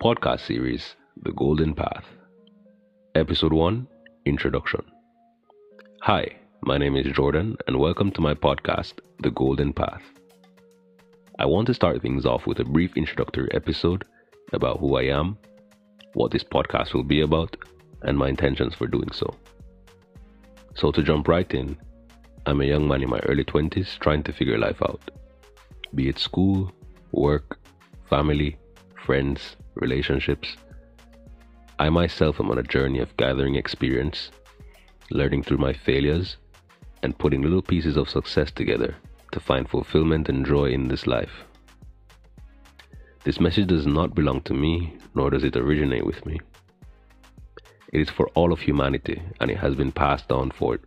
Podcast series The Golden Path. Episode 1 Introduction. Hi, my name is Jordan, and welcome to my podcast, The Golden Path. I want to start things off with a brief introductory episode about who I am, what this podcast will be about, and my intentions for doing so. So, to jump right in, I'm a young man in my early 20s trying to figure life out, be it school, work, family, friends, relationships. I myself am on a journey of gathering experience, learning through my failures, and putting little pieces of success together to find fulfillment and joy in this life. This message does not belong to me, nor does it originate with me. It is for all of humanity, and it has been passed on for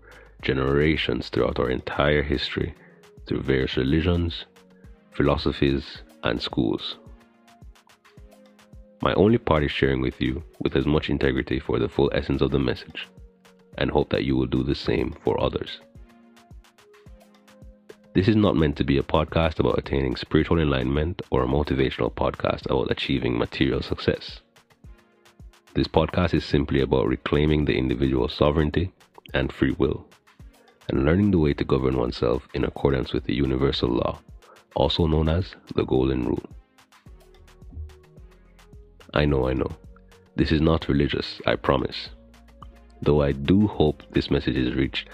generations throughout our entire history through various religions, philosophies, and schools. My only part is sharing with you with as much integrity for the full essence of the message, and hope that you will do the same for others. This is not meant to be a podcast about attaining spiritual enlightenment or a motivational podcast about achieving material success. This podcast is simply about reclaiming the individual sovereignty and free will, and learning the way to govern oneself in accordance with the universal law, also known as the Golden Rule. I know, I know. This is not religious, I promise. Though I do hope this message is reached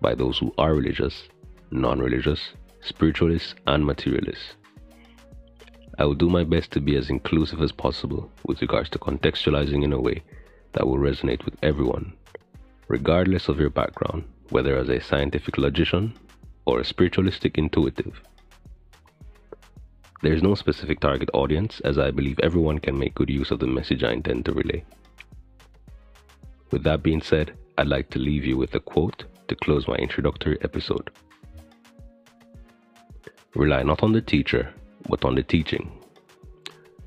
by those who are religious, non religious, spiritualists, and materialists. I will do my best to be as inclusive as possible with regards to contextualizing in a way that will resonate with everyone, regardless of your background, whether as a scientific logician or a spiritualistic intuitive. There is no specific target audience, as I believe everyone can make good use of the message I intend to relay. With that being said, I'd like to leave you with a quote to close my introductory episode. Rely not on the teacher, but on the teaching.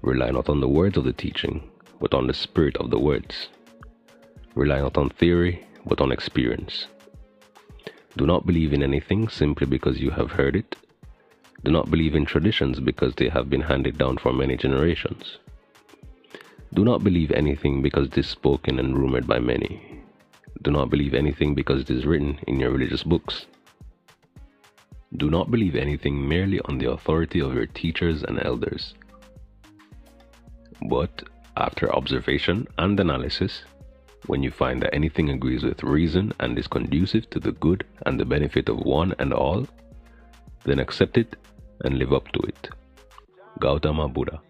Rely not on the words of the teaching, but on the spirit of the words. Rely not on theory, but on experience. Do not believe in anything simply because you have heard it do not believe in traditions because they have been handed down for many generations. Do not believe anything because it is spoken and rumored by many. Do not believe anything because it is written in your religious books. Do not believe anything merely on the authority of your teachers and elders. But after observation and analysis, when you find that anything agrees with reason and is conducive to the good and the benefit of one and all, then accept it and live up to it. Gautama Buddha